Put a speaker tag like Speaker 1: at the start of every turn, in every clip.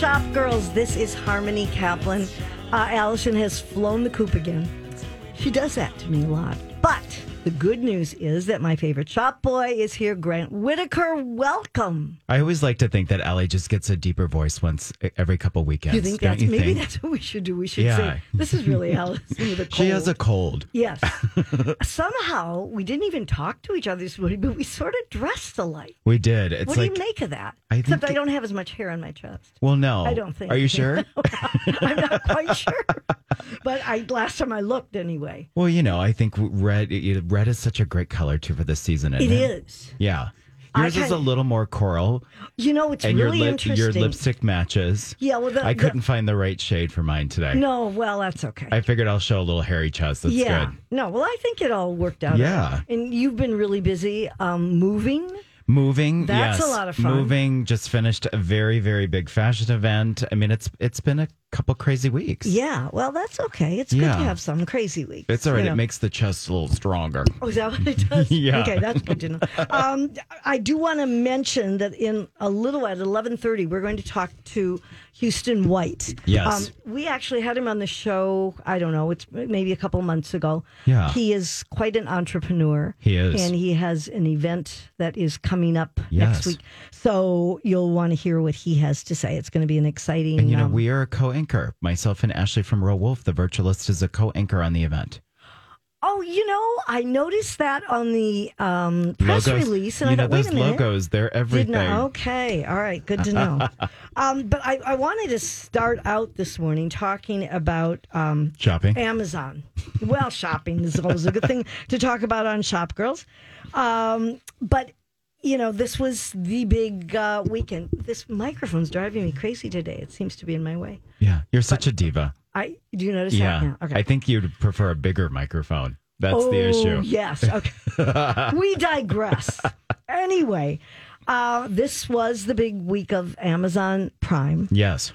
Speaker 1: Shop Girls. This is Harmony Kaplan. Uh, Allison has flown the coop again. She does that to me a lot. But the good news is that my favorite shop boy is here, Grant Whittaker. Welcome.
Speaker 2: I always like to think that Ellie just gets a deeper voice once every couple weekends.
Speaker 1: You think that's
Speaker 2: you
Speaker 1: maybe
Speaker 2: think?
Speaker 1: that's what we should do? We should
Speaker 2: Yeah.
Speaker 1: say this is really Allison with a cold.
Speaker 2: She has a cold.
Speaker 1: yes. Somehow we didn't even talk to each other this morning, but we sort of dressed alike.
Speaker 2: We did. It's
Speaker 1: what
Speaker 2: like,
Speaker 1: do you make of that?
Speaker 2: I
Speaker 1: Except
Speaker 2: think-
Speaker 1: I don't have as much hair on my chest.
Speaker 2: well, no.
Speaker 1: I don't think.
Speaker 2: Are you sure?
Speaker 1: I'm not quite sure, but I last time I looked anyway.
Speaker 2: well, you know, I think red. Red is such a great color too for this season.
Speaker 1: It
Speaker 2: Isn't it
Speaker 1: is.
Speaker 2: Yeah. Yours is a little more coral,
Speaker 1: You know, it's
Speaker 2: and
Speaker 1: really
Speaker 2: your lip,
Speaker 1: interesting.
Speaker 2: your lipstick matches.
Speaker 1: Yeah, well, the,
Speaker 2: I
Speaker 1: the-
Speaker 2: couldn't find the right shade for mine today.
Speaker 1: no, well, that's okay.
Speaker 2: I figured I'll show a little hairy chest. That's
Speaker 1: yeah.
Speaker 2: good.
Speaker 1: No, well, I think it all worked out.
Speaker 2: Yeah.
Speaker 1: And you've been really busy um, moving.
Speaker 2: Moving,
Speaker 1: That's a lot of fun.
Speaker 2: Moving, just finished a very, very big fashion event. I mean, it's it's been a couple crazy weeks.
Speaker 1: Yeah. Well, that's okay. It's good
Speaker 2: Yeah.
Speaker 1: to have some crazy weeks.
Speaker 2: It's all right.
Speaker 1: you know.
Speaker 2: It makes the chest a little stronger.
Speaker 1: Oh, is that what it does?
Speaker 2: Yeah.
Speaker 1: Okay, that's good to know. Um, I do want to mention that in a little at eleven thirty, we're going to talk to Houston White. Um,
Speaker 2: Yes.
Speaker 1: we actually had him on the show. I don't know. It's maybe a couple months ago.
Speaker 2: Yeah.
Speaker 1: He is quite an entrepreneur.
Speaker 2: He is.
Speaker 1: and he has an event that is coming up
Speaker 2: Yes.
Speaker 1: next week. So you'll want to hear what he has to say. It's going to be an exciting.
Speaker 2: And you know,
Speaker 1: um,
Speaker 2: we are a co-anchor. Myself and Ashley from Royal Wolf, the virtualist, is a co-anchor on the event.
Speaker 1: Oh, you know, I noticed that on the um, press
Speaker 2: logos,
Speaker 1: release, and
Speaker 2: you
Speaker 1: I
Speaker 2: know,
Speaker 1: thought, wait
Speaker 2: those
Speaker 1: a minute.
Speaker 2: logos, they're everything.
Speaker 1: okay, all right, good to know. um, but I, I wanted to start out this morning talking about um,
Speaker 2: Shopping.
Speaker 1: Amazon. Well, shopping is always a good thing to talk about on Shop Girls. Um, but you know, this was the big uh, weekend. This microphone's driving me crazy today. It seems to be in my way.
Speaker 2: yeah, you're such a diva.
Speaker 1: I do you notice
Speaker 2: Yeah.
Speaker 1: that? Yeah. Okay.
Speaker 2: I think you'd prefer a bigger microphone. That's
Speaker 1: oh,
Speaker 2: the issue.
Speaker 1: Yes. Okay. we digress. Anyway, uh, this was the big week of Amazon Prime.
Speaker 2: Yes.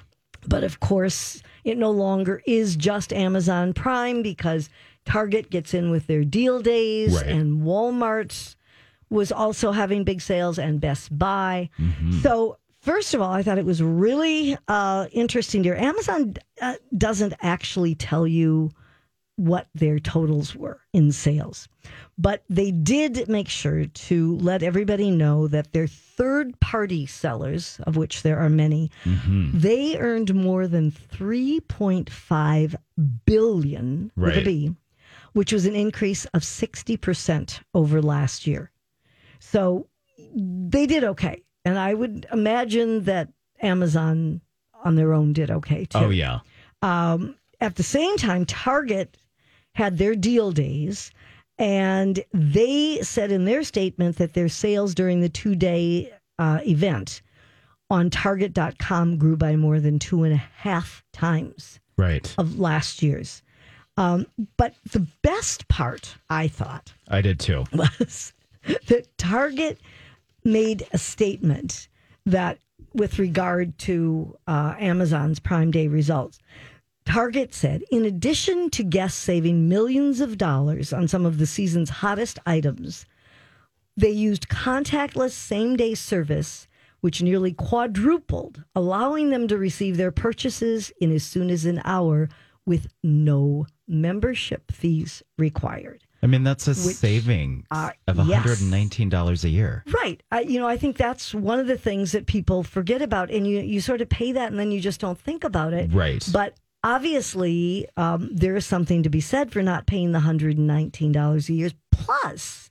Speaker 1: But of course, it no longer is just Amazon Prime because Target gets in with their deal days
Speaker 2: Right.
Speaker 1: and Walmart was also having big sales and Best Buy.
Speaker 2: Mm-hmm.
Speaker 1: So, first of all, I thought it was really uh, interesting here. Amazon uh, doesn't actually tell you what their totals were in sales. But they did make sure to let everybody know that their third party sellers, of which there are many,
Speaker 2: Mm-hmm.
Speaker 1: they earned more than 3.5 billion with a
Speaker 2: Right.
Speaker 1: B, which was an increase of 60% over last year. So they did okay. And I would imagine that Amazon on their own did okay too.
Speaker 2: Oh yeah.
Speaker 1: Um, at the same time, Target had their deal days, and they said in their statement that their sales during the two day uh, event on Target.com grew by more than two and a half times
Speaker 2: Right.
Speaker 1: of last year's. Um, but the best part, I thought,
Speaker 2: I did too.
Speaker 1: was that Target made a statement that, with regard to uh, Amazon's Prime Day results, Target said, in addition to guests saving millions of dollars on some of the season's hottest items, they used contactless same day service, which nearly quadrupled, allowing them to receive their purchases in as soon as an hour with no membership fees required.
Speaker 2: I mean, that's a
Speaker 1: Which,
Speaker 2: saving
Speaker 1: uh,
Speaker 2: of $119 a year.
Speaker 1: Right. I, you know, I think that's one of the things that people forget about, and you you sort of pay that, and then you just don't think about it.
Speaker 2: Right.
Speaker 1: But obviously, um, there is something to be said for not paying the hundred and nineteen dollars a year. Plus,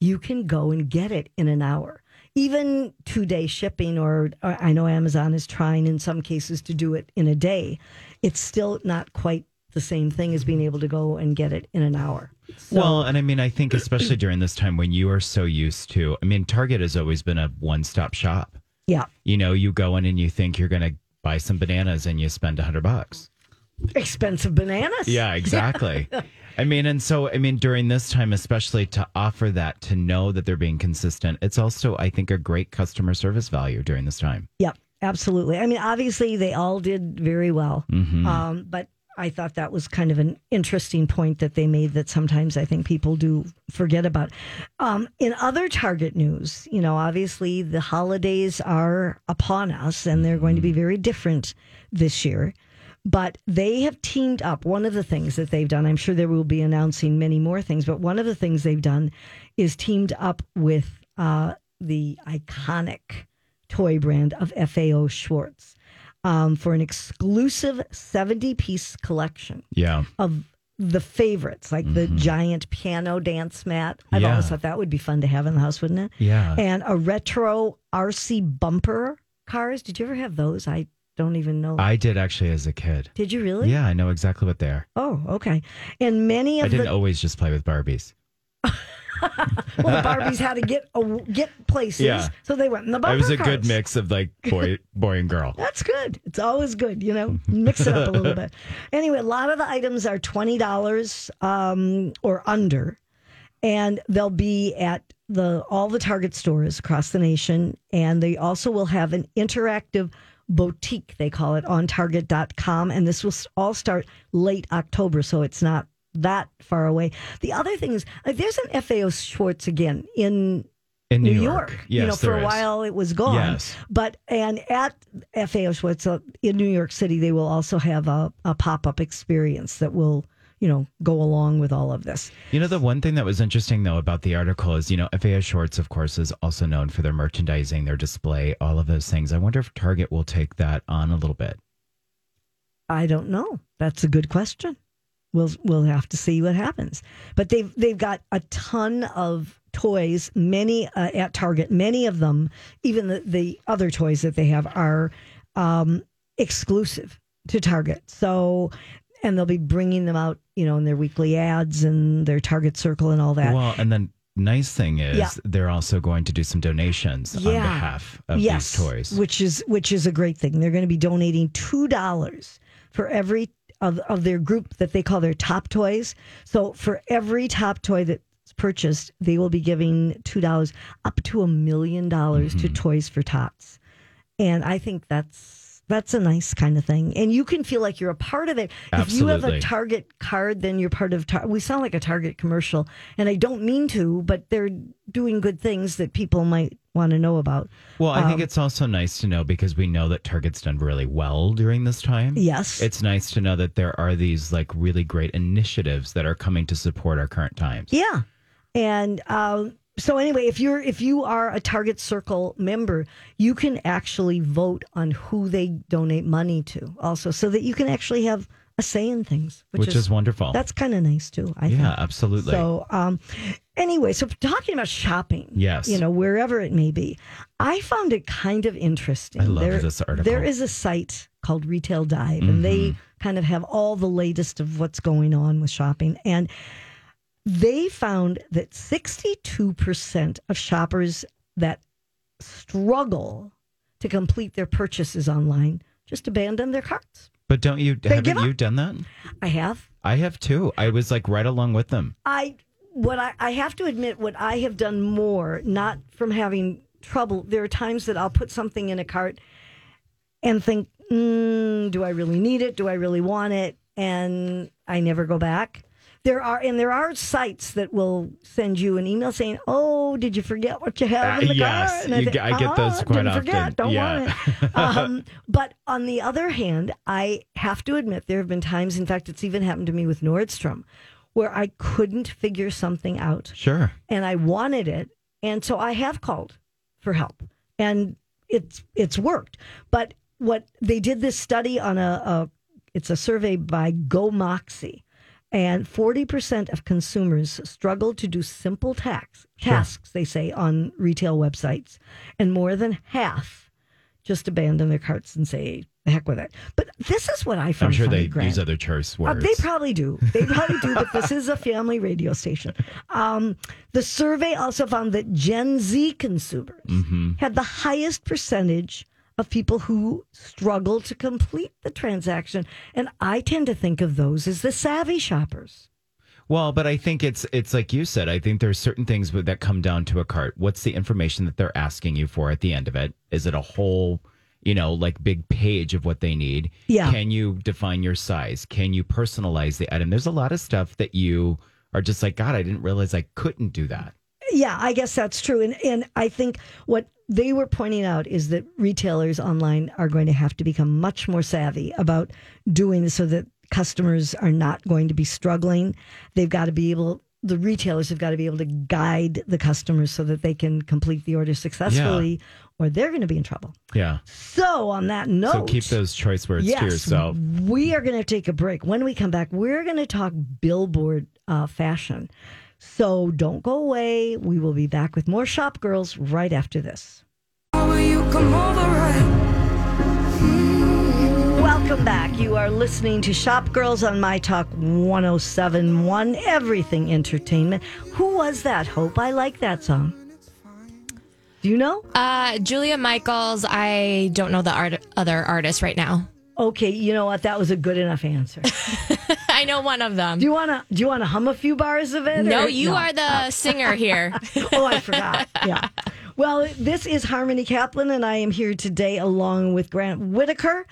Speaker 1: you can go and get it in an hour. Even two day shipping, or, or I know Amazon is trying in some cases to do it in a day. It's still not quite the same thing as being able to go and get it in an hour. So,
Speaker 2: well, and I mean, I think especially during this time when you are so used to, I mean, Target has always been a one stop shop.
Speaker 1: yeah,
Speaker 2: You know, you go in and you think you're going to buy some bananas and you spend a hundred bucks.
Speaker 1: expensive bananas.
Speaker 2: Yeah, exactly. I mean, and so, I mean, during this time, especially to offer that, to know that they're being consistent, it's also, I think, a great customer service value during this time.
Speaker 1: Yep, absolutely. I mean, obviously, they all did very well. Um, but I thought that was kind of an interesting point that they made that sometimes I think people do forget about. Um, in other Target news, you know, obviously the holidays are upon us and they're going to be very different this year. But they have teamed up. One of the things that they've done, I'm sure they will be announcing many more things, but one of the things they've done is teamed up with uh, the iconic toy brand of FAO Schwarz um, for an exclusive 70 piece collection
Speaker 2: Yeah.
Speaker 1: of the favorites, like the giant piano dance mat. I've
Speaker 2: Yeah.
Speaker 1: always thought that would be fun to have in the house, wouldn't it?
Speaker 2: Yeah.
Speaker 1: And a retro RC bumper cars. Did you ever have those? I don't even know.
Speaker 2: I did actually as a kid.
Speaker 1: Did you really?
Speaker 2: Yeah, I know exactly what they are.
Speaker 1: Oh, okay. And many
Speaker 2: I didn't
Speaker 1: the
Speaker 2: always just play with Barbies.
Speaker 1: well, the Barbies had to get a, get places,
Speaker 2: Yeah.
Speaker 1: so they went in the bumper
Speaker 2: I was a good mix of like boy, boy and girl.
Speaker 1: That's good. It's always good, you know. Mix it up a little bit. Anyway, a lot of the items are twenty dollars um, or under, and they'll be at the all the Target stores across the nation, and they also will have an interactive boutique they call it on Target.com, and this will all start late October, so it's not that far away. The other thing is uh, there's an FAO Schwarz again in
Speaker 2: In
Speaker 1: New
Speaker 2: New
Speaker 1: York.
Speaker 2: York.
Speaker 1: you know,
Speaker 2: Yes,
Speaker 1: for a
Speaker 2: is.
Speaker 1: while it was gone.
Speaker 2: Yes.
Speaker 1: But and at FAO Schwarz uh, in New York City, they will also have a, a pop up experience that will, you know, go along with all of this.
Speaker 2: You know, the one thing that was interesting though about the article is, you know, FAO Schwarz, of course, is also known for their merchandising, their display, all of those things. I wonder if Target will take that on a little bit.
Speaker 1: I don't know. That's a good question. We'll we'll have to see what happens. But they've they've got a ton of toys, many uh, at Target. Many of them, even the, the other toys that they have, are um, exclusive to Target. So, and they'll be bringing them out, you know, in their weekly ads and their Target Circle and all that.
Speaker 2: Well, and then nice thing is
Speaker 1: Yeah.
Speaker 2: they're also going to do some donations on behalf of
Speaker 1: yes,
Speaker 2: these toys.
Speaker 1: which is which is a great thing. They're going to be donating two dollars for every of, of their group that they call their top toys. So for every top toy that's purchased, they will be giving two dollars up to a million dollars to
Speaker 2: Mm-hmm.
Speaker 1: Toys for Tots, and I think that's. That's a nice kind of thing, and you can feel like you're a part of it. If you have a Target card, then you're part of. Tar- we sound like a Target commercial, and I don't mean to, but they're doing good things that people might want to know about.
Speaker 2: Well, I
Speaker 1: Um,
Speaker 2: think it's also nice to know because we know that Target's done really well during this time.
Speaker 1: Yes.
Speaker 2: It's nice to know that there are these like really great initiatives that are coming to support our current times.
Speaker 1: Yeah. And um, so anyway, if you're if you are a Target Circle member, you can actually vote on who they donate money to, also, so that you can actually have a say in things, which,
Speaker 2: Which is wonderful.
Speaker 1: That's kind of nice too. I
Speaker 2: Yeah,
Speaker 1: think.
Speaker 2: absolutely.
Speaker 1: So, um, anyway, so talking about shopping,
Speaker 2: Yes.
Speaker 1: you know, wherever it may be, I found it kind of interesting.
Speaker 2: I love this article.
Speaker 1: There is a site called Retail Dive, and they
Speaker 2: Mm-hmm.
Speaker 1: kind of have all the latest of what's going on with shopping. And they found that 62% of shoppers that struggle to complete their purchases online just abandon their carts.
Speaker 2: But don't you
Speaker 1: give
Speaker 2: haven't you done that?
Speaker 1: I have.
Speaker 2: I have too. I was like right along with them.
Speaker 1: I what I, I have to admit what I have done more, not from having trouble. There are times that I'll put something in a cart and think, mm, do I really need it? Do I really want it? And I never go back. There are and there are sites that will send you an email saying, "Oh, did you forget what you have in
Speaker 2: Uh,
Speaker 1: the
Speaker 2: yes,
Speaker 1: cart?"
Speaker 2: you
Speaker 1: think,
Speaker 2: I get those
Speaker 1: "Ah,
Speaker 2: quite
Speaker 1: didn't Forget, don't
Speaker 2: Yeah.
Speaker 1: want it. um, but on the other hand, I have to admit there have been times. In fact, it's even happened to me with Nordstrom, where I couldn't figure something out
Speaker 2: Sure.
Speaker 1: and I wanted it, and so I have called for help, and it's it's worked. But what they did this study on a, a it's a survey by Go Moxie, and forty percent of consumers struggle to do simple tax tasks. They say on retail websites, and more than half just abandon their carts and say the heck with it. But this is what I found.
Speaker 2: I'm sure
Speaker 1: funny,
Speaker 2: they
Speaker 1: Grant.
Speaker 2: use other choice
Speaker 1: Uh,
Speaker 2: words.
Speaker 1: they probably do. They probably do, but this is a family radio station. Um, the survey also found that Gen Z consumers
Speaker 2: Mm-hmm.
Speaker 1: had the highest percentage of people who struggle to complete the transaction. And I tend to think of those as the savvy shoppers.
Speaker 2: Well, but I think it's it's like you said. I think there's certain things that come down to a cart. What's the information that they're asking you for at the end of it? Is it a whole, you know, like big page of what they need.
Speaker 1: Yeah.
Speaker 2: Can you define your size? Can you personalize the item? There's a lot of stuff that you are just like, God, I didn't realize I couldn't do that.
Speaker 1: Yeah, I guess that's true. And and I think what they were pointing out is that retailers online are going to have to become much more savvy about doing so that customers are not going to be struggling. They've got to be able the retailers have got to be able to guide the customers so that they can complete the order successfully or they're going to be in trouble.
Speaker 2: Yeah.
Speaker 1: So on that note,
Speaker 2: So keep those choice words to yourself.
Speaker 1: we are going to take a break. When we come back, we're going to talk billboard uh, fashion. So don't go away. We will be back with more Shop Girls right after this. Welcome back. You are listening to Shop Girls on My Talk 1071, Everything Entertainment. Who was that, Hope? I like that song. Do you know?
Speaker 3: Uh, Julia Michaels. I don't know the art- other artist right now.
Speaker 1: Okay, you know what? That was a good enough answer.
Speaker 3: I know one of them.
Speaker 1: Do you want to do you want to hum a few bars of it?
Speaker 3: no,
Speaker 1: or-
Speaker 3: you are the singer here.
Speaker 1: oh, I forgot. Yeah. Well, this is Harmony Kaplan, and I am here today along with Grant Whittaker.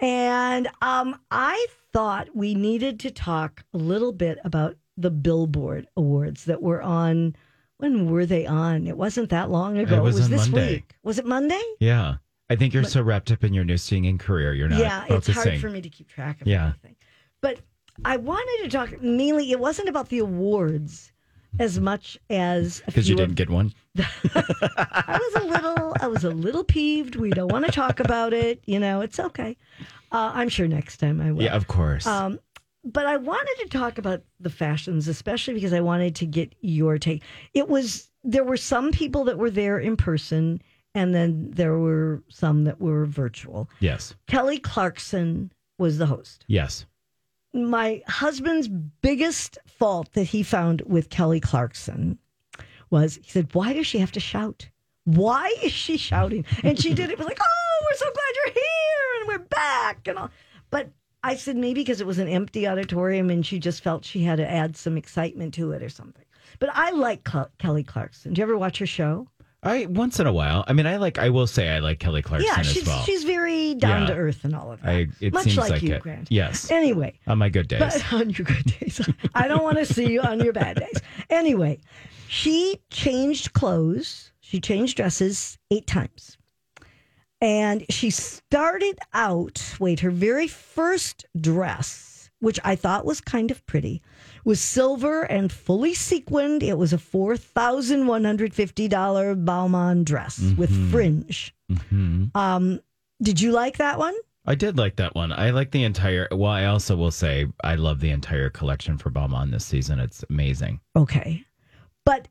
Speaker 1: And um, I thought we needed to talk a little bit about the Billboard Awards that were on. When were they on? It wasn't that long ago.
Speaker 2: It was on
Speaker 1: this
Speaker 2: Monday.
Speaker 1: week. Was it Monday?
Speaker 2: Yeah. I think you're so wrapped up in your new singing career, you're not
Speaker 1: yeah,
Speaker 2: focusing.
Speaker 1: it's hard for me to keep track of
Speaker 2: Yeah.
Speaker 1: everything. But I wanted to talk mainly. It wasn't about the awards as much as
Speaker 2: Because you didn't get one.
Speaker 1: I was a little, I was a little peeved. We don't want to talk about it. You know, it's okay. Uh, I'm sure next time I will.
Speaker 2: Yeah, of course.
Speaker 1: Um, but I wanted to talk about the fashions, especially because I wanted to get your take. It was there were some people that were there in person, and then there were some that were virtual.
Speaker 2: yes.
Speaker 1: Kelly Clarkson was the host.
Speaker 2: Yes.
Speaker 1: My husband's biggest fault that he found with Kelly Clarkson was he said, Why does she have to shout? Why is she shouting? And she did it was like, Oh, we're so glad you're here and we're back and all. But I said maybe because it was an empty auditorium and she just felt she had to add some excitement to it or something. But I like Cl- Kelly Clarkson. Do you ever watch her show?
Speaker 2: I once in a while. I mean, I like. I will say I like Kelly Clarkson
Speaker 1: yeah,
Speaker 2: as
Speaker 1: she's
Speaker 2: well.
Speaker 1: she's very down
Speaker 2: Yeah.
Speaker 1: to earth and all of that.
Speaker 2: I. It
Speaker 1: Much
Speaker 2: seems
Speaker 1: like,
Speaker 2: like,
Speaker 1: you,
Speaker 2: it.
Speaker 1: Grant.
Speaker 2: Yes.
Speaker 1: Anyway,
Speaker 2: On my good days.
Speaker 1: But on your good days. I don't want to see you on your bad days. Anyway, she changed clothes. She changed dresses eight times. And she started out, wait, her very first dress, which I thought was kind of pretty, was silver and fully sequined. It was a $4,150 Balmain dress with fringe.
Speaker 2: Mhm.
Speaker 1: Um, did you like that one?
Speaker 2: I did like that one. I like the entire. Well, I also will say I love the entire collection for Balmain this season. It's amazing.
Speaker 1: Okay. But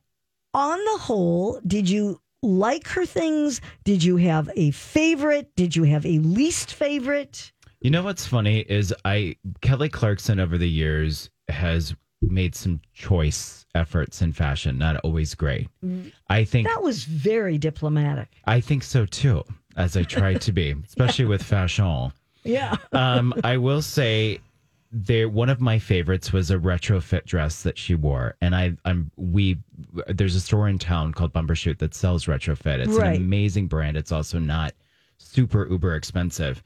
Speaker 1: on the whole, did you like her things? Did you have a favorite? Did you have a least favorite?
Speaker 2: You know what's funny is I Kelly Clarkson over the years has made some choice efforts in fashion, not always great. I think
Speaker 1: That was very diplomatic.
Speaker 2: I think so too, as I try to be, especially with fashion.
Speaker 1: Yeah.
Speaker 2: Um, I will say there one of my favorites was a Retrofête dress that she wore. And I I'm we there's a store in town called Bumbershoot that sells Retrofête. It's
Speaker 1: Right.
Speaker 2: an amazing brand. It's also not super uber expensive.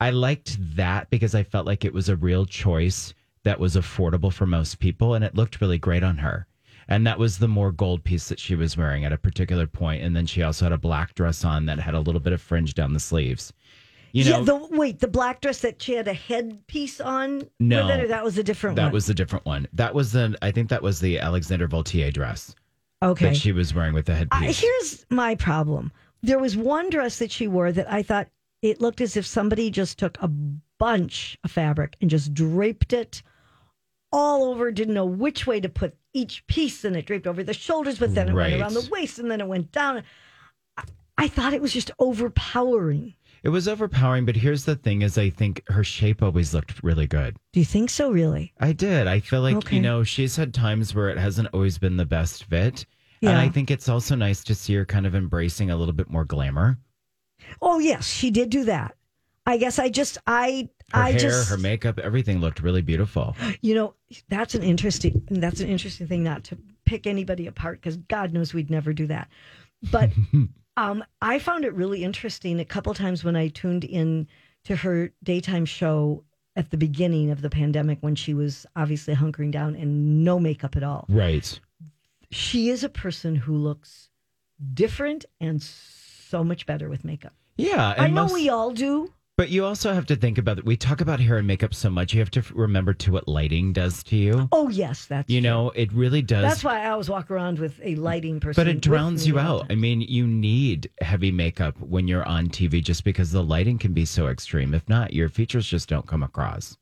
Speaker 2: I liked that because I felt like it was a real choice that was affordable for most people and it looked really great on her. And that was the more gold piece that she was wearing at a particular point. And then she also had a black dress on that had a little bit of fringe down the sleeves. You know,
Speaker 1: yeah, the wait, the black dress that she had a headpiece on
Speaker 2: No.
Speaker 1: or that was a different
Speaker 2: that
Speaker 1: one.
Speaker 2: was a different one. That was the I think that was the Alexandre Vauthier dress
Speaker 1: okay.
Speaker 2: that she was wearing with the headpiece.
Speaker 1: here's my problem. There was one dress that she wore that I thought it looked as if somebody just took a bunch of fabric and just draped it all over, didn't know which way to put each piece, and it draped over the shoulders, but then it
Speaker 2: Right.
Speaker 1: went around the waist, and then it went down. I, I thought it was just overpowering.
Speaker 2: it was overpowering, but here's the thing: is I think her shape always looked really good.
Speaker 1: Do you think so, really?
Speaker 2: I did. I feel like
Speaker 1: Okay.
Speaker 2: you know she's had times where it hasn't always been the best fit, and I think it's also nice to see her kind of embracing a little bit more glamour.
Speaker 1: Oh, yes, she did do that. I guess I just, I,
Speaker 2: Her
Speaker 1: I
Speaker 2: hair,
Speaker 1: just,
Speaker 2: her makeup, everything looked really beautiful.
Speaker 1: You know, that's an interesting that's an interesting thing not to pick anybody apart because God knows we'd never do that. But Um, I found it really interesting a couple times when I tuned in to her daytime show at the beginning of the pandemic when she was obviously hunkering down and no makeup at all.
Speaker 2: Right.
Speaker 1: She is a person who looks different and so much better with makeup.
Speaker 2: Yeah.
Speaker 1: I know
Speaker 2: most-
Speaker 1: we all do.
Speaker 2: But you also have to think about it. We talk about hair and makeup so much. You have to remember to what lighting does to you.
Speaker 1: Oh yes, that's
Speaker 2: You
Speaker 1: true.
Speaker 2: know, it really does.
Speaker 1: That's why I always walk around with a lighting person.
Speaker 2: but it drowns you out. I mean, you need heavy makeup when you're on TV just because the lighting can be so extreme. If not, your features just don't come across.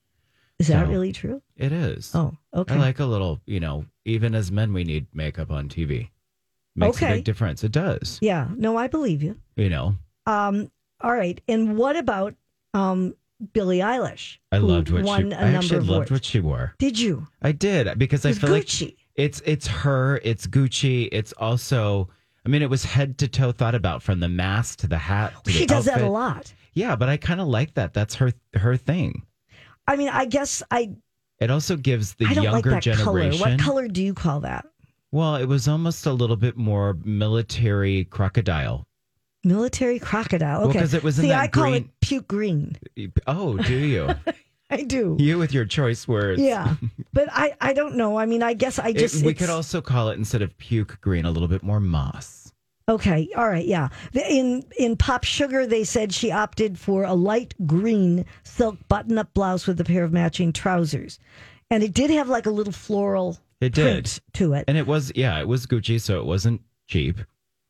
Speaker 1: Is that
Speaker 2: so-
Speaker 1: really true?
Speaker 2: It is.
Speaker 1: Oh, okay.
Speaker 2: I like a little, you know, even as men, we need makeup on TV. Makes a big difference. It does.
Speaker 1: yeah. No, I believe you.
Speaker 2: You know,
Speaker 1: Um, all right. And what about um, Billie Eilish?
Speaker 2: I loved what
Speaker 1: won
Speaker 2: she. I actually loved
Speaker 1: awards.
Speaker 2: what she wore.
Speaker 1: Did you?
Speaker 2: I did because I feel like
Speaker 1: Gucci.
Speaker 2: it's it's her. It's Gucci. It's also. I mean, it was head to toe thought about from the mask to the hat. To
Speaker 1: She
Speaker 2: the
Speaker 1: does that a lot.
Speaker 2: Yeah, but I kind of like that. That's her her thing.
Speaker 1: I mean, I guess I
Speaker 2: It also gives the
Speaker 1: I don't like
Speaker 2: younger
Speaker 1: that
Speaker 2: generation.
Speaker 1: color. What color do you call that?
Speaker 2: Well, it was almost a little bit more military crocodile.
Speaker 1: Military crocodile. Okay.
Speaker 2: 'cause it was in
Speaker 1: See,
Speaker 2: that
Speaker 1: I call
Speaker 2: green-
Speaker 1: it puke green.
Speaker 2: Oh, do you?
Speaker 1: I do.
Speaker 2: you with your choice words.
Speaker 1: Yeah. but I, I don't know. I mean, I guess I
Speaker 2: It-
Speaker 1: just.
Speaker 2: we
Speaker 1: it's-
Speaker 2: could also call it instead of puke green, a little bit more moss.
Speaker 1: Okay, all right, yeah. The- In in Pop Sugar, they said she opted for a light green silk button-up blouse with a pair of matching trousers, and it did have like a little floral
Speaker 2: It did.
Speaker 1: print to it.
Speaker 2: And it was, yeah, it was Gucci, so it wasn't cheap.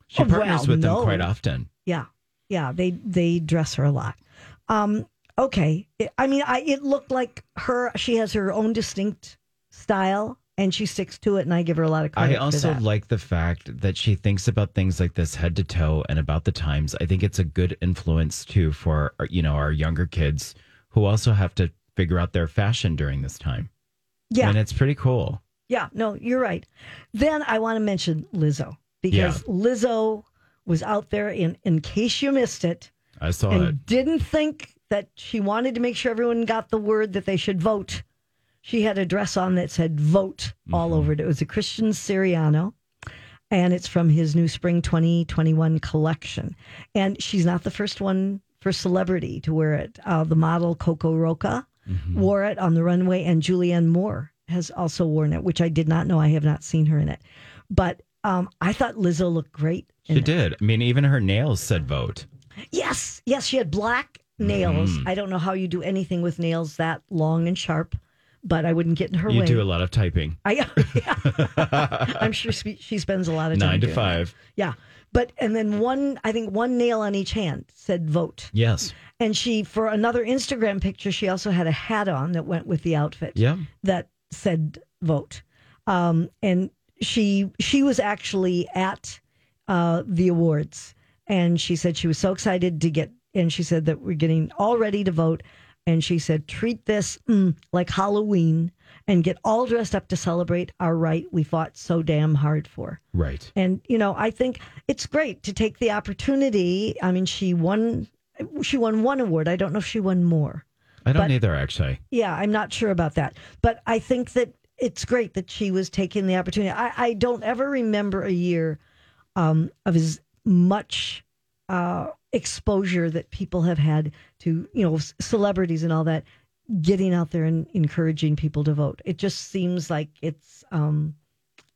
Speaker 2: She
Speaker 1: Oh,
Speaker 2: partners
Speaker 1: well,
Speaker 2: with
Speaker 1: no.
Speaker 2: them quite often.
Speaker 1: Yeah, yeah. They they dress her a lot. Um, okay, It- I mean, I it looked like her. She has her own distinct style, and she sticks to it, and I give her a lot of credit.
Speaker 2: I also like the fact that she thinks about things like this head to toe and about the times. I think it's a good influence too for you know our younger kids who also have to figure out their fashion during this time.
Speaker 1: yeah,
Speaker 2: and it's pretty cool.
Speaker 1: Yeah, no, you're right. Then I want to mention Lizzo because Lizzo was out there in in case you missed it
Speaker 2: I saw
Speaker 1: and
Speaker 2: it.
Speaker 1: didn't think that she wanted to make sure everyone got the word that they should vote. She had a dress on that said vote all
Speaker 2: Mm-hmm.
Speaker 1: over it. It was a Christian Siriano and it's from his new spring 2021 collection. And she's not the first one for celebrity to wear it. Uh, the model Coco Rocha
Speaker 2: Mm-hmm.
Speaker 1: wore it on the runway, and Julianne Moore has also worn it, which I did not know. I have not seen her in it. But um, I thought Lizzo looked great. in
Speaker 2: She did. I mean, even her nails said vote.
Speaker 1: Yes, yes, she had black nails.
Speaker 2: Mm-hmm.
Speaker 1: I don't know how you do anything with nails that long and sharp, but I wouldn't get in her
Speaker 2: You
Speaker 1: way.
Speaker 2: You do a lot of typing.
Speaker 1: I, yeah. I'm sure she, she spends a lot of time.
Speaker 2: Nine to
Speaker 1: doing that.
Speaker 2: five.
Speaker 1: Yeah, but and then one, I think one nail on each hand said vote,
Speaker 2: Yes.
Speaker 1: and she for another Instagram picture, she also had a hat on that went with the outfit.
Speaker 2: Yeah.
Speaker 1: that said vote. Um, and she she was actually at uh, the awards, and she said she was so excited to get. And she said that we're getting all ready to vote, and she said treat this mm, like Halloween and get all dressed up to celebrate our right we fought so damn hard for.
Speaker 2: Right.
Speaker 1: And you know, I think it's great to take the opportunity. I mean, she won she won one award. I don't know if she won more.
Speaker 2: I don't
Speaker 1: But-
Speaker 2: either, actually.
Speaker 1: Yeah, I'm not sure about that. But I think that it's great that she was taking the opportunity. I, I don't ever remember a year um, of as much uh, exposure that people have had to, you know, celebrities and all that, getting out there and encouraging people to vote. It just seems like it's um,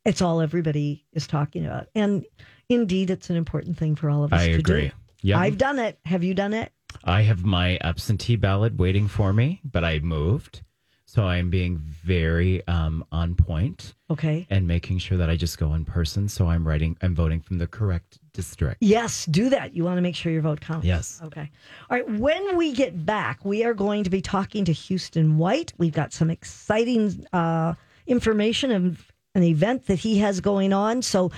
Speaker 1: it's all everybody is talking about, and indeed, it's an important thing for all of us
Speaker 2: I
Speaker 1: to
Speaker 2: agree.
Speaker 1: do.
Speaker 2: Yeah.
Speaker 1: I've done it. Have you done it?
Speaker 2: I have my absentee ballot waiting for me, but I moved. So I'm being very um, on point
Speaker 1: Okay.
Speaker 2: and making sure that I just go in person. So I'm writing, I'm voting from the correct district.
Speaker 1: Yes, do that. You want to make sure your vote counts.
Speaker 2: Yes.
Speaker 1: Okay. All right. When we get back, we are going to be talking to Houston White. We've got some exciting uh, information of an event that he has going on. So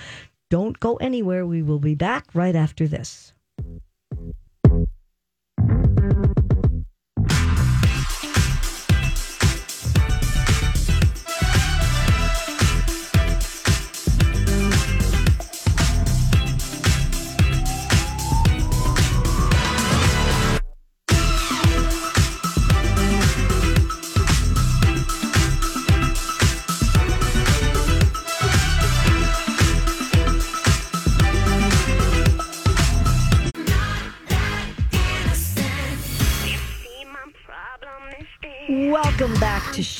Speaker 1: don't go anywhere. We will be back right after this.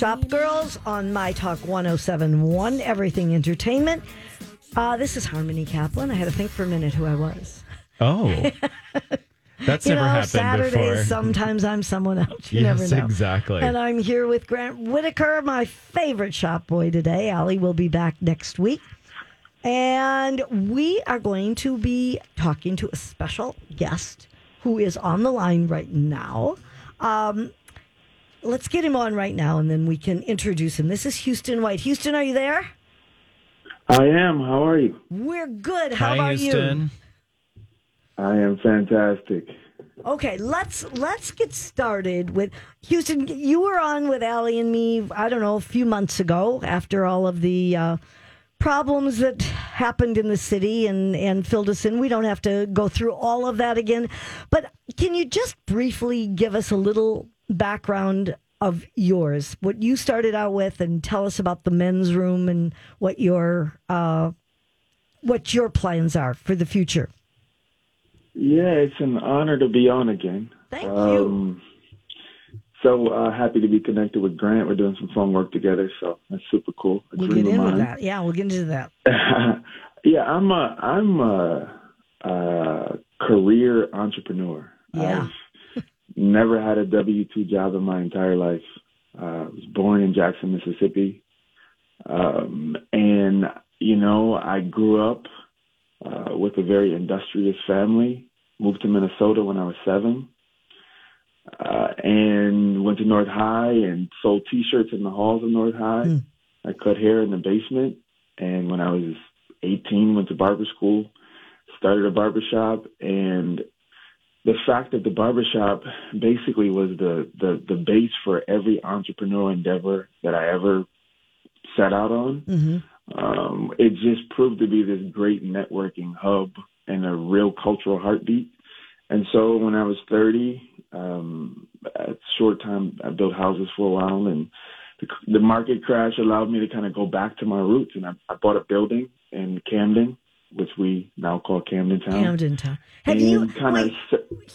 Speaker 1: Shop Girls on My Talk 1071, Everything Entertainment. Uh, this is Harmony Kaplan. I had to think for a minute who I was.
Speaker 2: Oh, that's
Speaker 1: You
Speaker 2: never
Speaker 1: know,
Speaker 2: happened
Speaker 1: Saturdays,
Speaker 2: before.
Speaker 1: sometimes I'm someone else. You
Speaker 2: Yes,
Speaker 1: never know.
Speaker 2: exactly.
Speaker 1: And I'm here with Grant Whittaker, my favorite shop boy today. Allie will be back next week. And we are going to be talking to a special guest who is on the line right now. Um, let's get him on right now and then we can introduce him. This is Houston White. Houston, are you there?
Speaker 4: I am. How are you?
Speaker 1: We're good. How
Speaker 2: Hi,
Speaker 1: about
Speaker 2: Houston.
Speaker 4: I am fantastic.
Speaker 1: Okay, let's let's get started with Houston. You were on with Allie and me. I don't know a few months ago after all of the uh, problems that happened in the city and and filled us in. We don't have to go through all of that again, but can you just briefly give us a little background of yours, what you started out with, and tell us about the men's room and what your uh, what your plans are for the future.
Speaker 4: Yeah, it's an honor to be on again.
Speaker 1: Thank you.
Speaker 4: Um, so uh, happy to be connected with Grant. We're doing some fun work together, so that's super cool. A
Speaker 1: We'll get
Speaker 4: of
Speaker 1: in with
Speaker 4: mine.
Speaker 1: that. Yeah, we'll get into that.
Speaker 4: yeah, I'm a I'm a, a career entrepreneur.
Speaker 1: Yeah.
Speaker 4: I've never had a W two job in my entire life. Uh, I was born in Jackson, Mississippi, um, and you know I grew up uh, with a very industrious family. Moved to Minnesota when I was seven, uh, and went to North High and sold T-shirts in the halls of North High.
Speaker 1: Hmm.
Speaker 4: I cut hair in the basement, and when I was 18, went to barber school, started a barber shop, and the fact that the barbershop basically was the, the, the base for every entrepreneurial endeavor that I ever set out on.
Speaker 1: hmm
Speaker 4: Um, it just proved to be this great networking hub and a real cultural heartbeat. And so when I was 30, um, at a short time, I built houses for a while and the, the market crash allowed me to kind of go back to my roots. And I, I bought a building in Camden, which we now call Camden Town.
Speaker 1: Camden Town. Have
Speaker 4: and
Speaker 1: you, wait,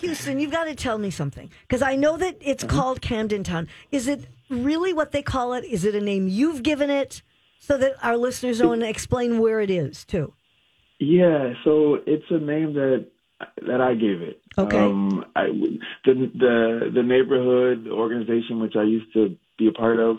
Speaker 1: Houston, you've got to tell me something because I know that it's
Speaker 4: Uh-huh.
Speaker 1: called Camden Town. Is it really what they call it? Is it a name you've given it so that our listeners know and explain where it is too?
Speaker 4: Yeah, so it's a name that that I gave it.
Speaker 1: Okay.
Speaker 4: Um, I, the the the neighborhood organization which I used to be a part of,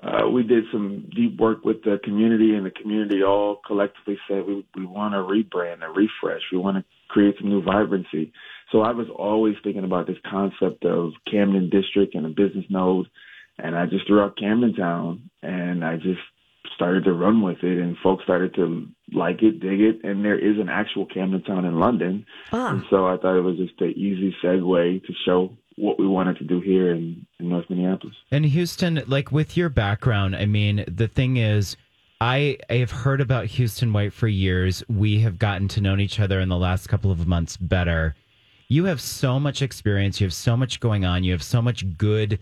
Speaker 4: uh, we did some deep work with the community, and the community all collectively said we we want to rebrand and refresh. We want to create some new vibrancy. So I was always thinking about this concept of Camden District and a business node, and I just threw out Camden Town, and I just started to run with it and folks started to like it, dig it, and there is an actual Camden Town in London.
Speaker 1: Ah,
Speaker 4: And so I thought it was just an easy segue to show what we wanted to do here in, in North Minneapolis.
Speaker 2: And Houston, like with your background, I mean, the thing is, I, I have heard about Houston White for years. We have gotten to know each other in the last couple of months better. You have so much experience. You have so much going on. You have so much good,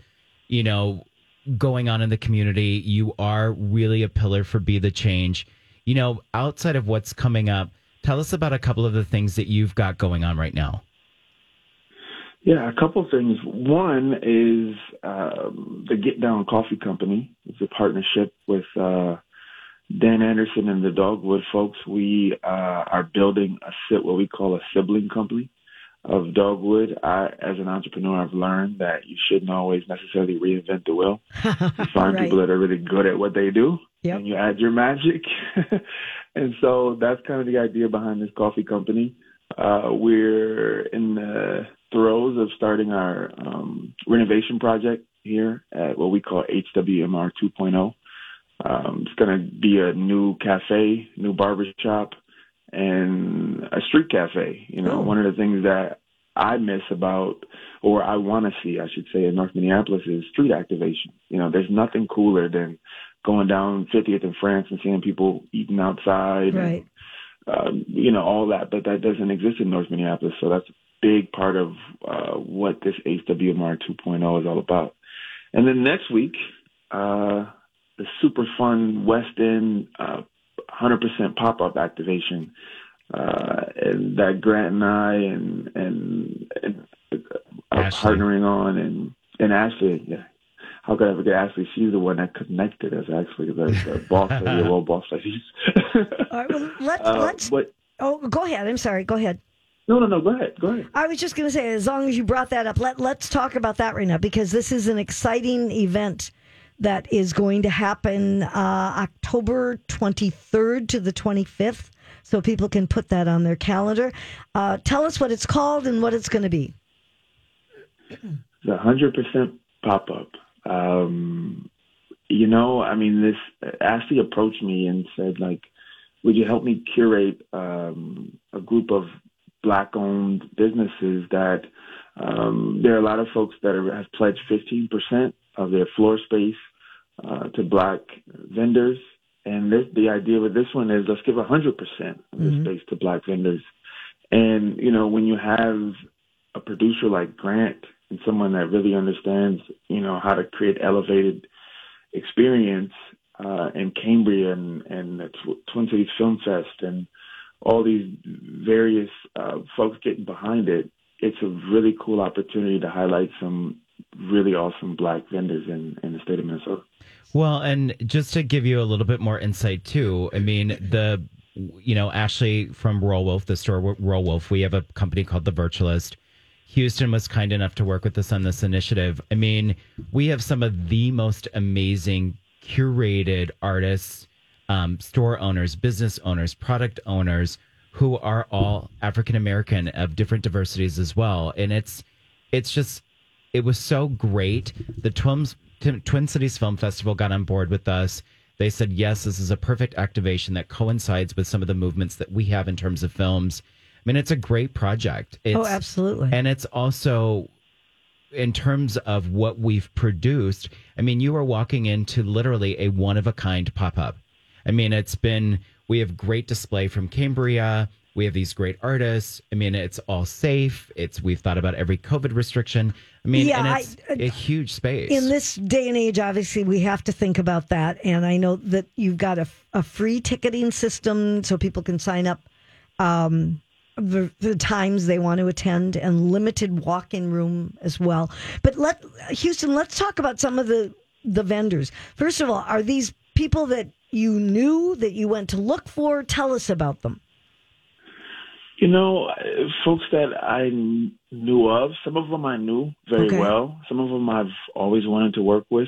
Speaker 2: you know, going on in the community. You are really a pillar for Be the Change. You know, outside of what's coming up, tell us about a couple of the things that you've got going on right now.
Speaker 4: Yeah, a couple things. One is um, the Get Down Coffee Company. It's a partnership with uh, Dan Anderson and the Dogwood folks. We uh, are building a sit what we call a sibling company of Dogwood. I, as an entrepreneur, I've learned that you shouldn't always necessarily reinvent the wheel. You find
Speaker 1: Right.
Speaker 4: people that are really good at what they do,
Speaker 1: Yep.
Speaker 4: and you add your magic. and so that's kind of the idea behind this coffee company. Uh, we're in the throes of starting our um, renovation project here at what we call HWMR 2.0. Um, it's going to be a new cafe, new barber shop, and a street cafe. You know,
Speaker 1: Oh.
Speaker 4: one of the things that I miss about, or I want to see, I should say, in North Minneapolis is street activation. You know, there's nothing cooler than going down 50th in France and seeing people eating outside,
Speaker 1: right.
Speaker 4: and, um, you know, all that. But that doesn't exist in North Minneapolis, so that's big part of uh, what this HWMR 2.0 is all about. And then next week, uh, the super fun West End uh, 100% pop up activation. Uh, and that Grant and I and and, and uh, are
Speaker 2: Ashley.
Speaker 4: partnering on and and Ashley, yeah, how could I forget Ashley? She's the one that connected us actually, the, the boss lady, the role boss ladies.
Speaker 1: All right, well, let's
Speaker 4: Uh,
Speaker 1: let's.
Speaker 4: but
Speaker 1: Oh, go ahead. I'm sorry. Go ahead.
Speaker 4: No, no, no. Go ahead, go ahead.
Speaker 1: I was just going to say, as long as you brought that up, let let's talk about that right now because this is an exciting event that is going to happen uh, October 23rd to the 25th, so people can put that on their calendar. Uh, tell us what it's called and what it's going to be.
Speaker 4: The hundred percent pop up. Um, you know, I mean, this Ashley approached me and said, like, would you help me curate um, a group of black-owned businesses that um, there are a lot of folks that are, have pledged fifteen percent of their floor space uh, to black vendors. And this, the idea with this one is let's give 100% of the space to black vendors. And, you know, when you have a producer like Grant and someone that really understands, you know, how to create elevated experience uh, in Cambria and, and the Tw- Twin Cities Film Fest and all these various uh, folks getting behind it, it's a really cool opportunity to highlight some really awesome black vendors in, in the state of Minnesota.
Speaker 2: Well, and just to give you a little bit more insight too, I mean the you know Ashley from Royal Wolf, the store Royal Wolf, we have a company called The Virtualist. Houston was kind enough to work with us on this initiative. I mean, we have some of the most amazing curated artists, um, store owners, business owners, product owners who are all African American of different diversities as well, and it's it's just it was so great. The Twins, Twin Cities Film Festival got on board with us. They said, yes, this is a perfect activation that coincides with some of the movements that we have in terms of films. I mean, it's a great project. It's,
Speaker 1: oh, absolutely.
Speaker 2: And it's also, in terms of what we've produced, I mean, you are walking into literally a one of a kind pop up. I mean, it's been, we have great display from Cambria. We have these great artists. I mean, it's all safe. It's we've thought about every COVID restriction. I mean,
Speaker 1: Yeah,
Speaker 2: and it's a huge space.
Speaker 1: in this day and age, obviously, we have to think about that. And I know that you've got a, a free ticketing system so people can sign up um, the, the times they want to attend and limited walk in room as well. But let Houston, let's talk about some of the, the vendors. First of all, are these people that you knew that you went to look for? Tell us about them.
Speaker 4: You know, uh, folks that I knew of, some of them I knew very
Speaker 1: Okay.
Speaker 4: well. Some of them I've always wanted to work with.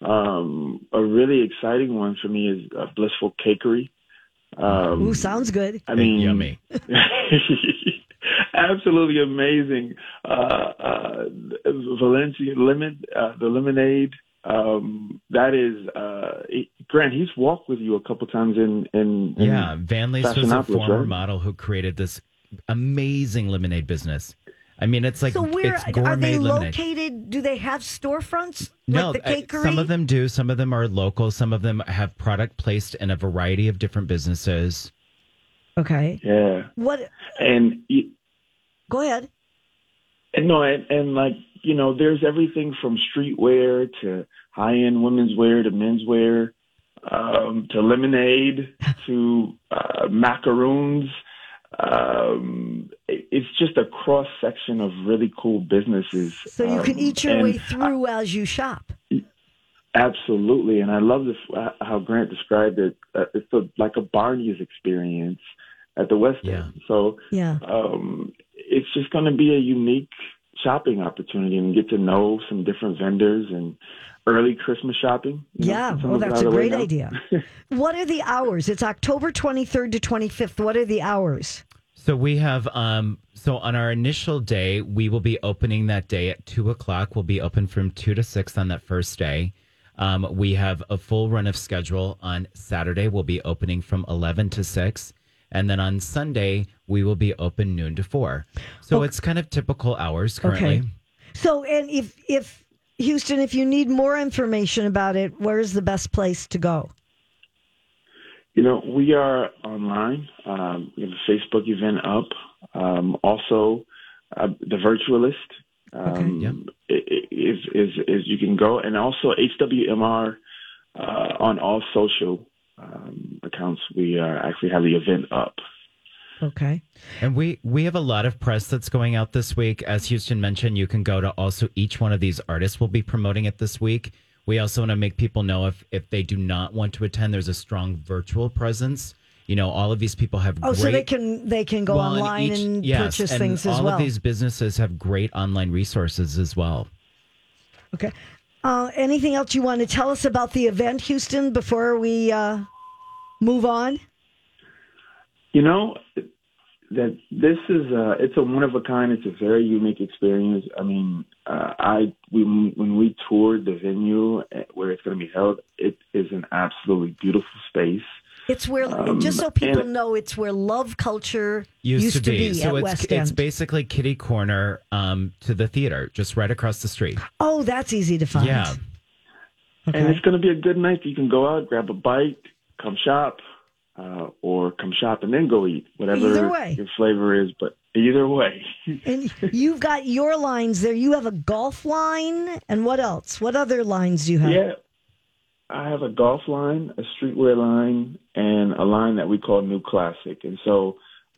Speaker 4: Um, a really exciting one for me is uh, Blissful Cakery. Um,
Speaker 1: Ooh, sounds good.
Speaker 4: I mean,
Speaker 2: yummy.
Speaker 4: absolutely amazing. Uh, uh, Valencia lemon, uh, the lemonade. Um, that is, uh, he- Grant. He's walked with you a couple times in, in, in
Speaker 2: Yeah, Van Lees was a former
Speaker 4: right?
Speaker 2: model who created this amazing lemonade business. I mean, it's like
Speaker 1: So where
Speaker 2: it's
Speaker 1: are
Speaker 2: gourmet
Speaker 1: they
Speaker 2: lemonade.
Speaker 1: located? Do they have storefronts
Speaker 2: No,
Speaker 1: like the
Speaker 2: uh,
Speaker 1: cakery?
Speaker 2: some of them do. Some of them are local. Some of them have product placed in a variety of different businesses.
Speaker 1: Okay.
Speaker 4: Yeah,
Speaker 1: What?
Speaker 4: and you,
Speaker 1: Go ahead.
Speaker 4: And no, and, and like you know, there's everything from streetwear to high-end women's wear to menswear, um, to lemonade to uh, macaroons. Um, it's just a cross section of really cool businesses.
Speaker 1: So you can
Speaker 4: Um,
Speaker 1: eat your way through as you shop.
Speaker 4: Absolutely, and I love this how Grant described it. Uh, it's a, like a Barney's experience at the West
Speaker 2: Yeah.
Speaker 4: End. So
Speaker 1: Yeah.
Speaker 4: um, it's just going to be a unique shopping opportunity and get to know some different vendors and early Christmas shopping. you know,
Speaker 1: Yeah. Well, that's a
Speaker 4: of the way
Speaker 1: great idea. what are the hours? It's October 23rd to 25th. What are the hours?
Speaker 2: So we have um so on our initial day, we will be opening that day at two o'clock. We'll be open from two to six on that first day. Um, we have a full run of schedule on Saturday. We'll be opening from eleven to six, and then on Sunday we will be open noon to four. So it's kind of typical hours currently.
Speaker 1: Okay. So, and if if Houston, if you need more information about it, where's the best place to go?
Speaker 4: You know, we are online. Um, we have a Facebook event up. Um, also, uh, the Virtualist um,
Speaker 2: Yep.
Speaker 4: i- i- is, is is you can go, and also HWMR uh, on all social um, accounts. We uh, actually have the event up.
Speaker 1: Okay.
Speaker 2: And we we have a lot of press that's going out this week. As Houston mentioned, you can go to also each one of these artists will be promoting it this week. We also want to make people know if if they do not want to attend, there's a strong virtual presence. You know, all of these people have
Speaker 1: Oh,
Speaker 2: great
Speaker 1: so they can they can go
Speaker 2: well, and
Speaker 1: online
Speaker 2: each-
Speaker 1: and
Speaker 2: yes,
Speaker 1: purchase
Speaker 2: and
Speaker 1: things as well.
Speaker 2: all of these businesses have great online resources as well.
Speaker 1: Okay. Uh, anything else you want to tell us about the event, Houston, before we uh, move on?
Speaker 4: You know that this is uh it's a one of a kind. It's a very unique experience. I mean, uh, I we when we toured the venue uh, where it's going to be held, it is an absolutely beautiful space.
Speaker 1: It's where,
Speaker 4: Um,
Speaker 1: just so people
Speaker 4: and-
Speaker 1: know, it's where love culture
Speaker 2: Used, to be, so
Speaker 1: at
Speaker 2: it's
Speaker 1: West
Speaker 2: it's basically kitty corner um, to the theater, just right across the street.
Speaker 1: oh, that's easy to find.
Speaker 2: Yeah,
Speaker 4: And it's going to be a good night. You can go out, grab a bite, come shop, uh, or come shop and then go eat, whatever your flavor is. But either way,
Speaker 1: And you've got your lines there. You have a golf line, and what else? What other lines do you have?
Speaker 4: yeah, I have a golf line, a streetwear line, and a line that we call New Classic. And so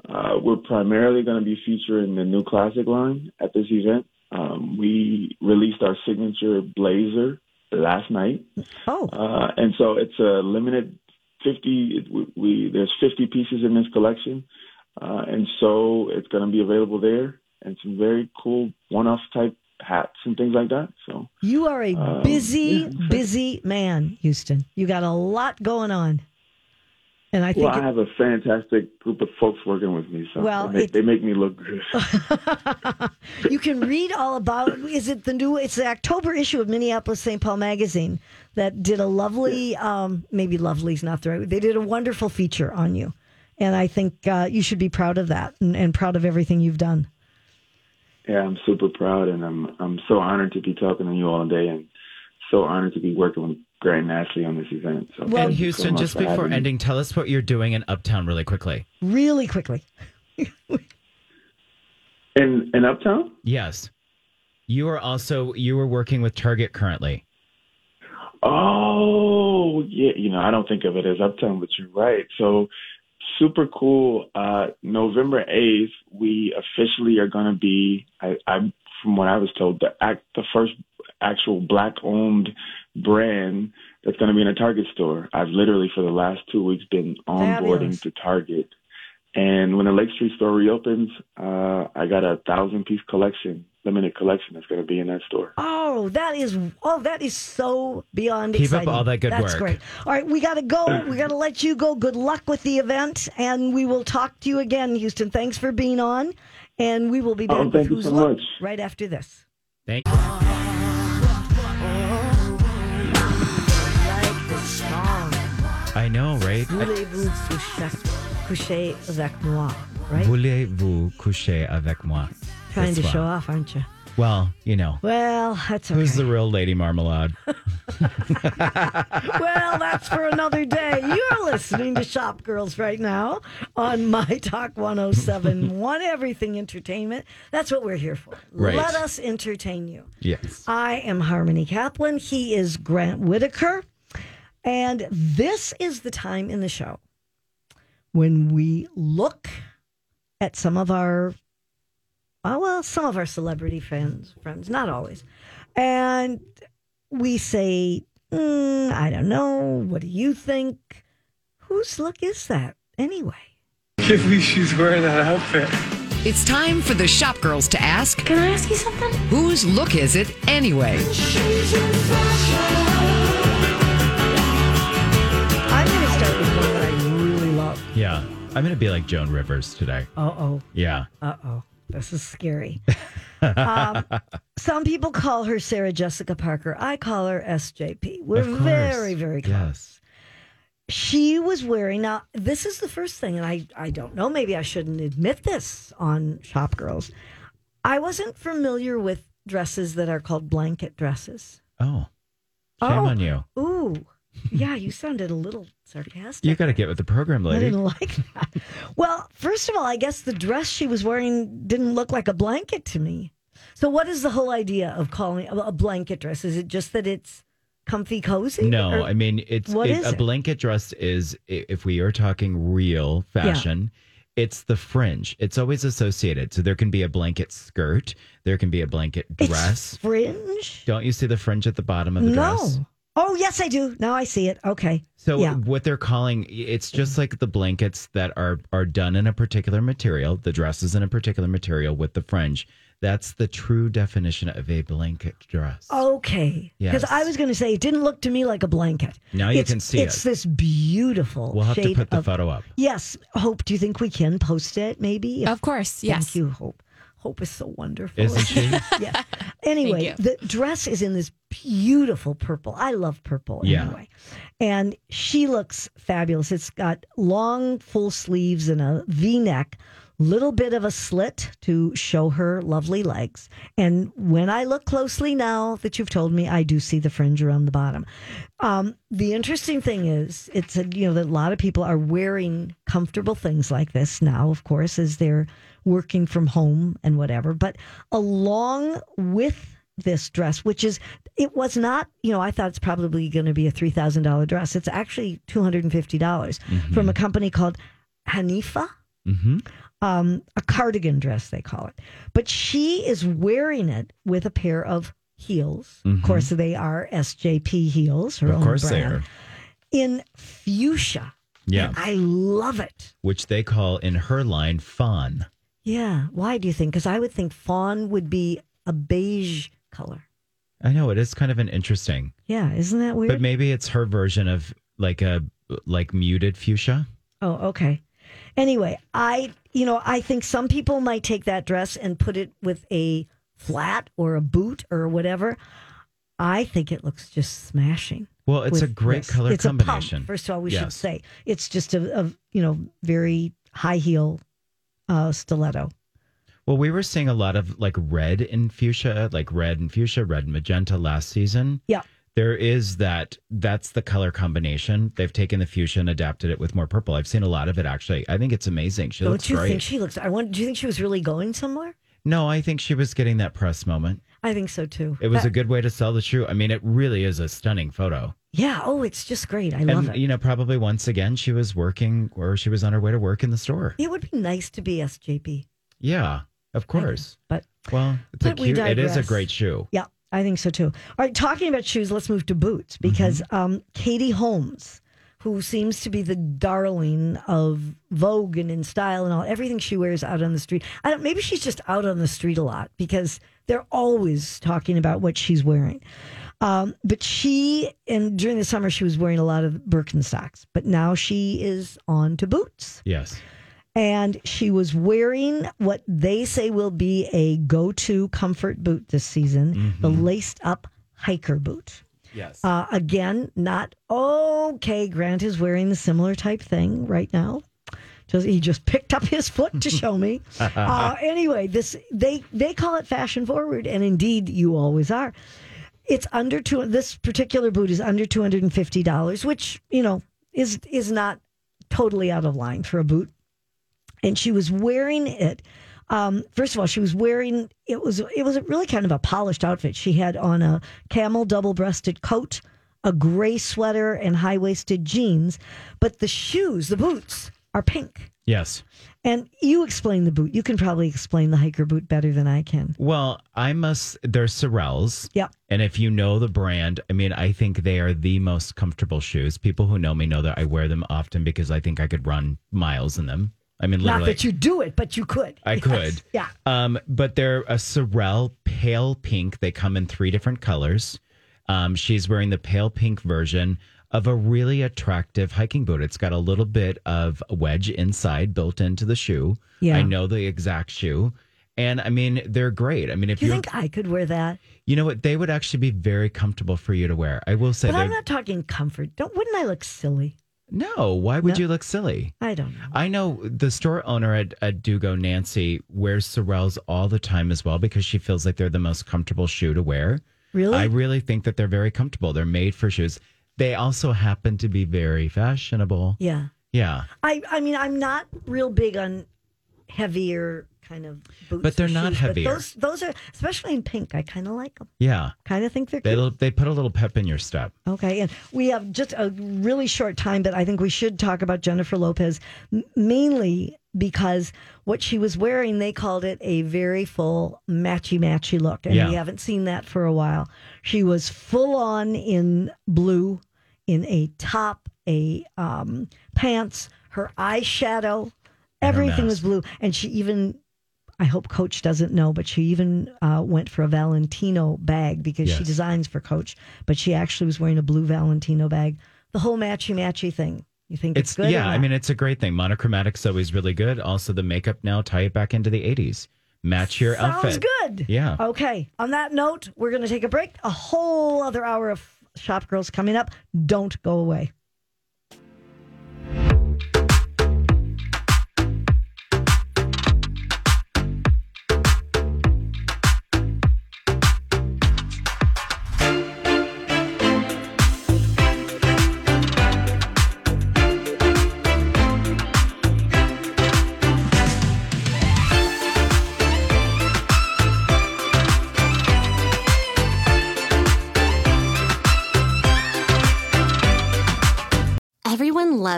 Speaker 4: uh, we're primarily going to be featuring the New Classic line at this event. Um, we released our signature blazer last night.
Speaker 1: Oh,
Speaker 4: Uh, and so it's a limited 50 we, we there's 50 pieces in this collection uh, and so it's going to be available there and some very cool one-off type hats and things like that so
Speaker 1: you are a
Speaker 4: Um,
Speaker 1: busy,
Speaker 4: yeah.
Speaker 1: busy man, Houston. You got a lot going on, and I think
Speaker 4: well i have a fantastic group of folks working with me so
Speaker 1: Well,
Speaker 4: they,
Speaker 1: it-
Speaker 4: they make me look good
Speaker 1: you can read all about. Is it the new? It's the October issue of Minneapolis St. Paul magazine that did a lovely, um, maybe lovely's not the right. They did a wonderful feature on you, and I think uh, you should be proud of that and, and proud of everything you've done.
Speaker 4: yeah i'm super proud and i'm i'm so honored to be talking to you all day and so honored to be working with grant and ashley on this event so
Speaker 1: Well-
Speaker 2: and
Speaker 4: thank so
Speaker 2: Houston, just before
Speaker 4: having me.
Speaker 2: ending, tell us what you're doing in Uptown really quickly.
Speaker 1: Really quickly.
Speaker 4: in in uptown
Speaker 2: Yes, you are also you are working with Target currently.
Speaker 4: Oh, yeah. You know, I don't think of it as Uptown, but you're right. So super cool. Uh, November 8th, we officially are going to be, I, I, from what I was told, the act, the first actual black owned brand that's going to be in a Target store. I've literally for the last two weeks been onboarding
Speaker 1: Fabulous.
Speaker 4: to Target. And when the Lake Street store reopens, uh, I got a thousand piece collection, limited collection that's going to be in that store.
Speaker 1: Oh, that is oh, that is so beyond
Speaker 2: Keep up all that good
Speaker 1: That's
Speaker 2: work.
Speaker 1: great. All right, we got to go. We got to let you go. Good luck with the event, and we will talk to you again, Houston. Thanks for being on, and we will be back
Speaker 4: Oh,
Speaker 1: with
Speaker 4: you
Speaker 1: Who's
Speaker 4: so much.
Speaker 1: right after this.
Speaker 2: Thank
Speaker 1: Like
Speaker 2: I know, right?
Speaker 1: Voulez-vous coucher avec moi? Right?
Speaker 2: Voulez-vous coucher avec moi?
Speaker 1: Trying to show off, aren't you?
Speaker 2: Well, you know,
Speaker 1: Well, that's okay.
Speaker 2: who's the real Lady Marmalade?
Speaker 1: Well, that's for another day. You're listening to Shop Girls right now on My Talk 1071, Everything Entertainment. That's what we're here for.
Speaker 2: Right.
Speaker 1: Let us entertain you.
Speaker 2: yes.
Speaker 1: I am Harmony Kaplan. He is Grant Whittaker. And this is the time in the show when we look at some of our, oh, well, some of our celebrity friends, friends, not always. And we say, mm, I don't know. What do you think? Whose look is that anyway?
Speaker 5: can't believe she's wearing that outfit.
Speaker 6: It's time for the shop girls to ask,
Speaker 3: Can I ask you something?
Speaker 6: whose look is it anyway?
Speaker 2: Yeah. I'm going to be like Joan Rivers today.
Speaker 1: Uh oh.
Speaker 2: Yeah.
Speaker 1: Uh oh, this is scary. um, some people call her Sarah Jessica Parker. I call her SJP. We're very, very close.
Speaker 2: Yes.
Speaker 1: She was wearing, now, this is the first thing, and I, I don't know, maybe I shouldn't admit this on Shop Girls. I wasn't familiar with dresses that are called blanket dresses.
Speaker 2: Oh. Shame
Speaker 1: Oh.
Speaker 2: on you.
Speaker 1: Ooh, yeah, you sounded a little sarcastic.
Speaker 2: You got to get with the program, lady.
Speaker 1: I didn't like that. Well, first of all, I guess the dress she was wearing didn't look like a blanket to me. So, what is the whole idea of calling a blanket dress? Is it just that it's comfy, cozy?
Speaker 2: No,
Speaker 1: Or-
Speaker 2: I mean it's
Speaker 1: what
Speaker 2: it-
Speaker 1: is
Speaker 2: a
Speaker 1: it?
Speaker 2: blanket dress is if we are talking real fashion, It's the fringe. It's always associated. So there can be a blanket skirt, there can be a blanket dress.
Speaker 1: It's fringe.
Speaker 2: Don't you see the fringe at the bottom of the
Speaker 1: No.
Speaker 2: dress?
Speaker 1: Oh yes, I do. Now I see it. Okay.
Speaker 2: So
Speaker 1: yeah.
Speaker 2: what they're calling it's just like the blankets that are are done in a particular material, the dress is in a particular material with the fringe. That's the true definition of a blanket dress.
Speaker 1: Okay. Because
Speaker 2: Yes.
Speaker 1: I was going to say it didn't look to me like a blanket.
Speaker 2: Now you
Speaker 1: It's-
Speaker 2: can see it.
Speaker 1: it's
Speaker 2: it.
Speaker 1: this beautiful.
Speaker 2: We'll have to
Speaker 1: shade
Speaker 2: put the
Speaker 1: of-
Speaker 2: photo up.
Speaker 1: Yes, Hope. Do you think we can post it? Maybe. If-
Speaker 3: Of course, yes.
Speaker 1: Thank you, Hope. Hope is so wonderful.
Speaker 2: Isn't she?
Speaker 1: yeah. Anyway, the dress is in this beautiful purple. I love purple
Speaker 2: Yeah.
Speaker 1: anyway. And she looks fabulous. It's got long, full sleeves and a V neck, little bit of a slit to show her lovely legs. And when I look closely now that you've told me, I do see the fringe around the bottom. Um, the interesting thing is, it's a, you know that a lot of people are wearing comfortable things like this now, of course, as they're working from home and whatever. But along with this dress, which is it was not, you know, I thought it's probably going to be a three thousand dollar dress. It's actually two hundred and fifty dollars from a company called Hanifa
Speaker 2: hmm
Speaker 1: um, a cardigan dress, they call it. But she is wearing it with a pair of heels. Of course, they are SJP heels, her
Speaker 2: Mm-hmm. Of
Speaker 1: own
Speaker 2: course they
Speaker 1: brand,
Speaker 2: are.
Speaker 1: in fuchsia.
Speaker 2: Yeah.
Speaker 1: And I love it.
Speaker 2: Which they call in her line fawn.
Speaker 1: Yeah. Why do you think? Because I would think fawn would be a beige color.
Speaker 2: I know it is kind of an interesting.
Speaker 1: Yeah, isn't that weird?
Speaker 2: But maybe it's her version of like a like muted fuchsia.
Speaker 1: Oh, okay. Anyway, I, you know, I think some people might take that dress and put it with a flat or a boot or whatever. I think it looks just smashing.
Speaker 2: Well, it's a great
Speaker 1: this.
Speaker 2: color
Speaker 1: it's
Speaker 2: combination.
Speaker 1: pump, first of all, we should say it's just a, a you know very high heel uh, stiletto.
Speaker 2: Well, we were seeing a lot of like red in fuchsia, like red and fuchsia, red and magenta last season.
Speaker 1: Yeah.
Speaker 2: There is that, that's the color combination. They've taken the fuchsia and adapted it with more purple. I've seen a lot of it actually. I think it's amazing. She
Speaker 1: Don't
Speaker 2: looks
Speaker 1: you
Speaker 2: great.
Speaker 1: think she looks? I want. Do you think she was really going somewhere?
Speaker 2: no, I think she was getting that press moment.
Speaker 1: I think so too.
Speaker 2: It was
Speaker 1: That-
Speaker 2: a good way to sell the shoe. I mean, it really is a stunning photo.
Speaker 1: yeah. Oh, it's just great. I love
Speaker 2: and,
Speaker 1: it.
Speaker 2: you know, probably once again, she was working or she was on her way to work in the store.
Speaker 1: it would be nice to be SJP,
Speaker 2: Yeah, of course.
Speaker 1: but
Speaker 2: Well, it's a
Speaker 1: But we
Speaker 2: cute, it is a great shoe.
Speaker 1: Yeah, I think so too. All right, talking about shoes, let's move to boots because um, Katie Holmes, who seems to be the darling of Vogue and InStyle and all everything she wears out on the street. I don't. Maybe she's just out on the street a lot because they're always talking about what she's wearing. Um, but she and during the summer she was wearing a lot of Birkenstocks, but now she is on to boots
Speaker 2: Yes.
Speaker 1: And she was wearing what they say will be a go-to comfort boot this season, the laced up hiker boot.
Speaker 2: Yes.
Speaker 1: Uh, again, not okay. Grant is wearing the similar type thing right now. Just, he just picked up his foot to show me. uh, anyway, this they they call it fashion forward, and indeed, you always are. It's under two. This particular boot is under two hundred and fifty dollars, which you know is is not totally out of line for a boot and she was wearing it. Um, first of all, she was wearing it was it was really kind of a polished outfit. She had on a camel double breasted coat, a gray sweater, and high waisted jeans. But the shoes, the boots, are pink.
Speaker 2: yes.
Speaker 1: And you explain the boot. You can probably explain the hiker boot better than I can.
Speaker 2: Well, I must. They're Sorels.
Speaker 1: Yeah.
Speaker 2: And if you know the brand, I mean, I think they are the most comfortable shoes. People who know me know that I wear them often because I think I could run miles in them. I mean,
Speaker 1: Not that you do it, but you could.
Speaker 2: I
Speaker 1: Yes.
Speaker 2: could.
Speaker 1: Yeah.
Speaker 2: Um, but they're a Sorel pale pink. They come in three different colors. Um, she's wearing the pale pink version of a really attractive hiking boot. It's got a little bit of a wedge inside built into the shoe.
Speaker 1: Yeah.
Speaker 2: I know the exact shoe. And I mean, they're great. I mean, if
Speaker 1: you
Speaker 2: you
Speaker 1: think I could wear that?
Speaker 2: you know what, they would actually be very comfortable for you to wear. I will say
Speaker 1: But I'm not talking comfort. Don't wouldn't I look silly?
Speaker 2: No. Why would
Speaker 1: No.
Speaker 2: you look silly?
Speaker 1: I don't know.
Speaker 2: I know the store owner at, at Dugo, Nancy, wears Sorels all the time as well because she feels like they're the most comfortable shoe to wear.
Speaker 1: Really?
Speaker 2: I really think that they're very comfortable. They're made for shoes. They also happen to be very fashionable.
Speaker 1: yeah.
Speaker 2: Yeah.
Speaker 1: I I mean I'm not real big on heavier kind of boots.
Speaker 2: But they're not
Speaker 1: shoes,
Speaker 2: heavier.
Speaker 1: those, those are, especially in pink, I kind of like them.
Speaker 2: Yeah.
Speaker 1: Kind of think they're
Speaker 2: They
Speaker 1: cute.
Speaker 2: they put a little pep in your step.
Speaker 1: Okay, and we have just a really short time, but I think we should talk about Jennifer Lopez m- mainly because what she was wearing, they called it a very full matchy matchy look, and
Speaker 2: Yeah.
Speaker 1: we haven't seen that for a while. She was full on in blue, in a top, a um, pants, her eyeshadow, everything was blue, and she even. I hope Coach doesn't know, but she even uh, went for a Valentino bag because she designs for Coach, but she actually was wearing a blue Valentino bag. The whole matchy matchy thing. You think it's,
Speaker 2: It's
Speaker 1: good?
Speaker 2: yeah, I mean it's a great thing. Monochromatic's always really good. Also the makeup now tie it back into the 80s. Match your outfit.
Speaker 1: sounds good.
Speaker 2: Yeah.
Speaker 1: Okay. On that note, we're going to take a break. A whole other hour of Shop Girls coming up. Don't go away.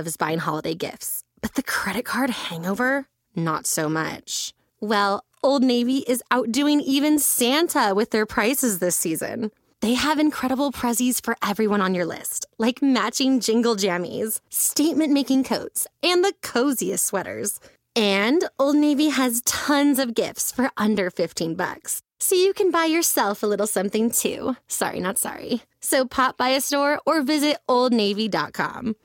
Speaker 7: Loves buying holiday gifts, but the credit card hangover? Not so much. Well, Old Navy is outdoing even Santa with their prices this season. They have incredible prezzies for everyone on your list, like matching jingle jammies, statement making coats, and the coziest sweaters. And Old Navy has tons of gifts for under 15 bucks. So you can buy yourself a little something too. Sorry, not sorry. So pop by a store or visit oldnavy.com.